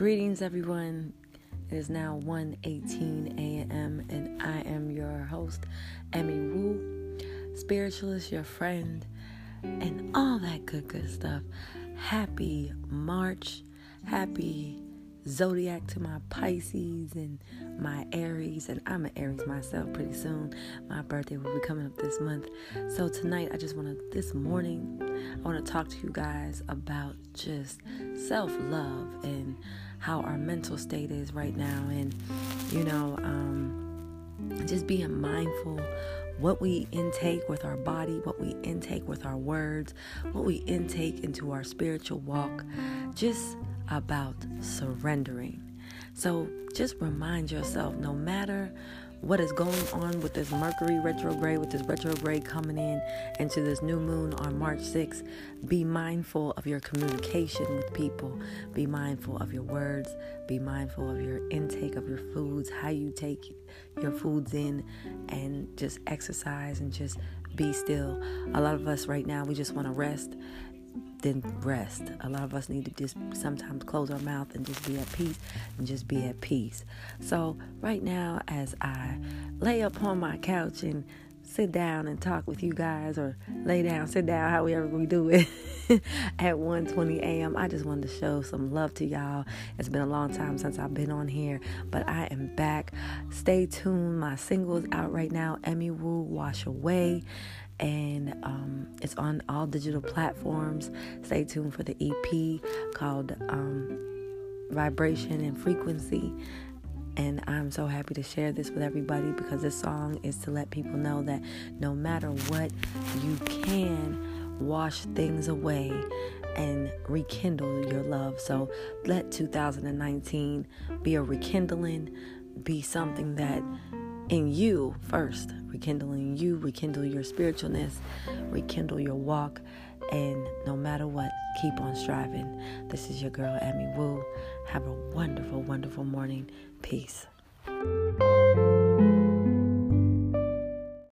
Greetings, everyone. It is now 1:18 a.m. and I am your host, Emmy Wu, spiritualist, your friend, and all that good, good stuff. Happy March. Happy zodiac to my Pisces and my Aries, and I'm an Aries myself pretty soon. My birthday will be coming up this month. So tonight, I just want to, this morning, I want to talk to you guys about just self love and how our mental state is right now, and you know, um, just being mindful what we intake with our body, what we intake with our words, what we intake into our spiritual walk, just about surrendering. So just remind yourself no matter what is going on with this Mercury retrograde, with this retrograde coming in into this new moon on March 6th, be mindful of your communication with people. Be mindful of your words. Be mindful of your intake of your foods, how you take your foods in, and just exercise and just be still. A lot of us right now, we just want to rest then rest. A lot of us need to just sometimes close our mouth and just be at peace and just be at peace. So, right now, as I lay upon my couch and sit down and talk with you guys or lay down, sit down, however we do it at 1:20 a.m. I just wanted to show some love to y'all. It's been a long time since I've been on here, but I am back. Stay tuned. My single is out right now, Emmy Wu Wash Away and um, it's on all digital platforms. Stay tuned for the EP called um, Vibration and Frequency. And I'm so happy to share this with everybody because this song is to let people know that no matter what, you can wash things away and rekindle your love. So let 2019 be a rekindling, be something that in you first, rekindling you, rekindle your spiritualness, rekindle your walk, and no matter what, keep on striving. This is your girl, Emmy Wu. Have a wonderful, wonderful morning. Peace.